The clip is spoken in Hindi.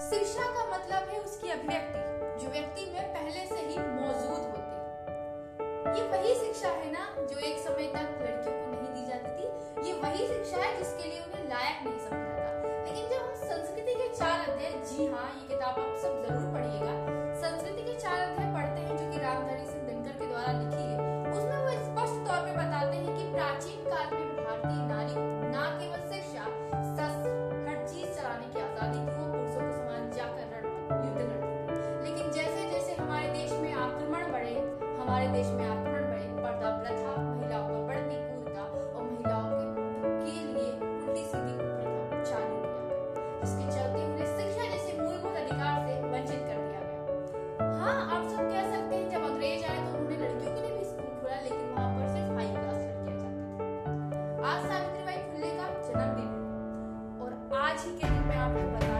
शिक्षा का मतलब है उसकी अभिव्यक्ति, जो व्यक्ति में पहले से ही मौजूद होती ये वही शिक्षा है ना, जो एक समय तक लड़कियों को नहीं दी जाती थी। ये वही शिक्षा है जिसके लिए उन्हें लायक नहीं समझा था लेकिन जब हम संस्कृति के चार अध्याय जी हाँ ये किताब आप सब ज़रूर हमारे देश में आक्रमण पर्दा प्रथा महिलाओं बढ़ती और महिलाओं के लिए उल्टी सीधी चालू किया गया, जिसके चलते उन्हें शिक्षा जैसे मूलभूत अधिकार से वंचित कर दिया गया। हाँ आप सब कह सकते हैं, जब अंग्रेज़ आए तो उन्होंने लड़कियों के लिए भी स्कूल खोला, लेकिन वहाँ पर सिर्फ़ हाई क्लास जाती थी। आज सावित्री बाई फुले का जन्मदिन और आज ही के दिन मैं आपको बता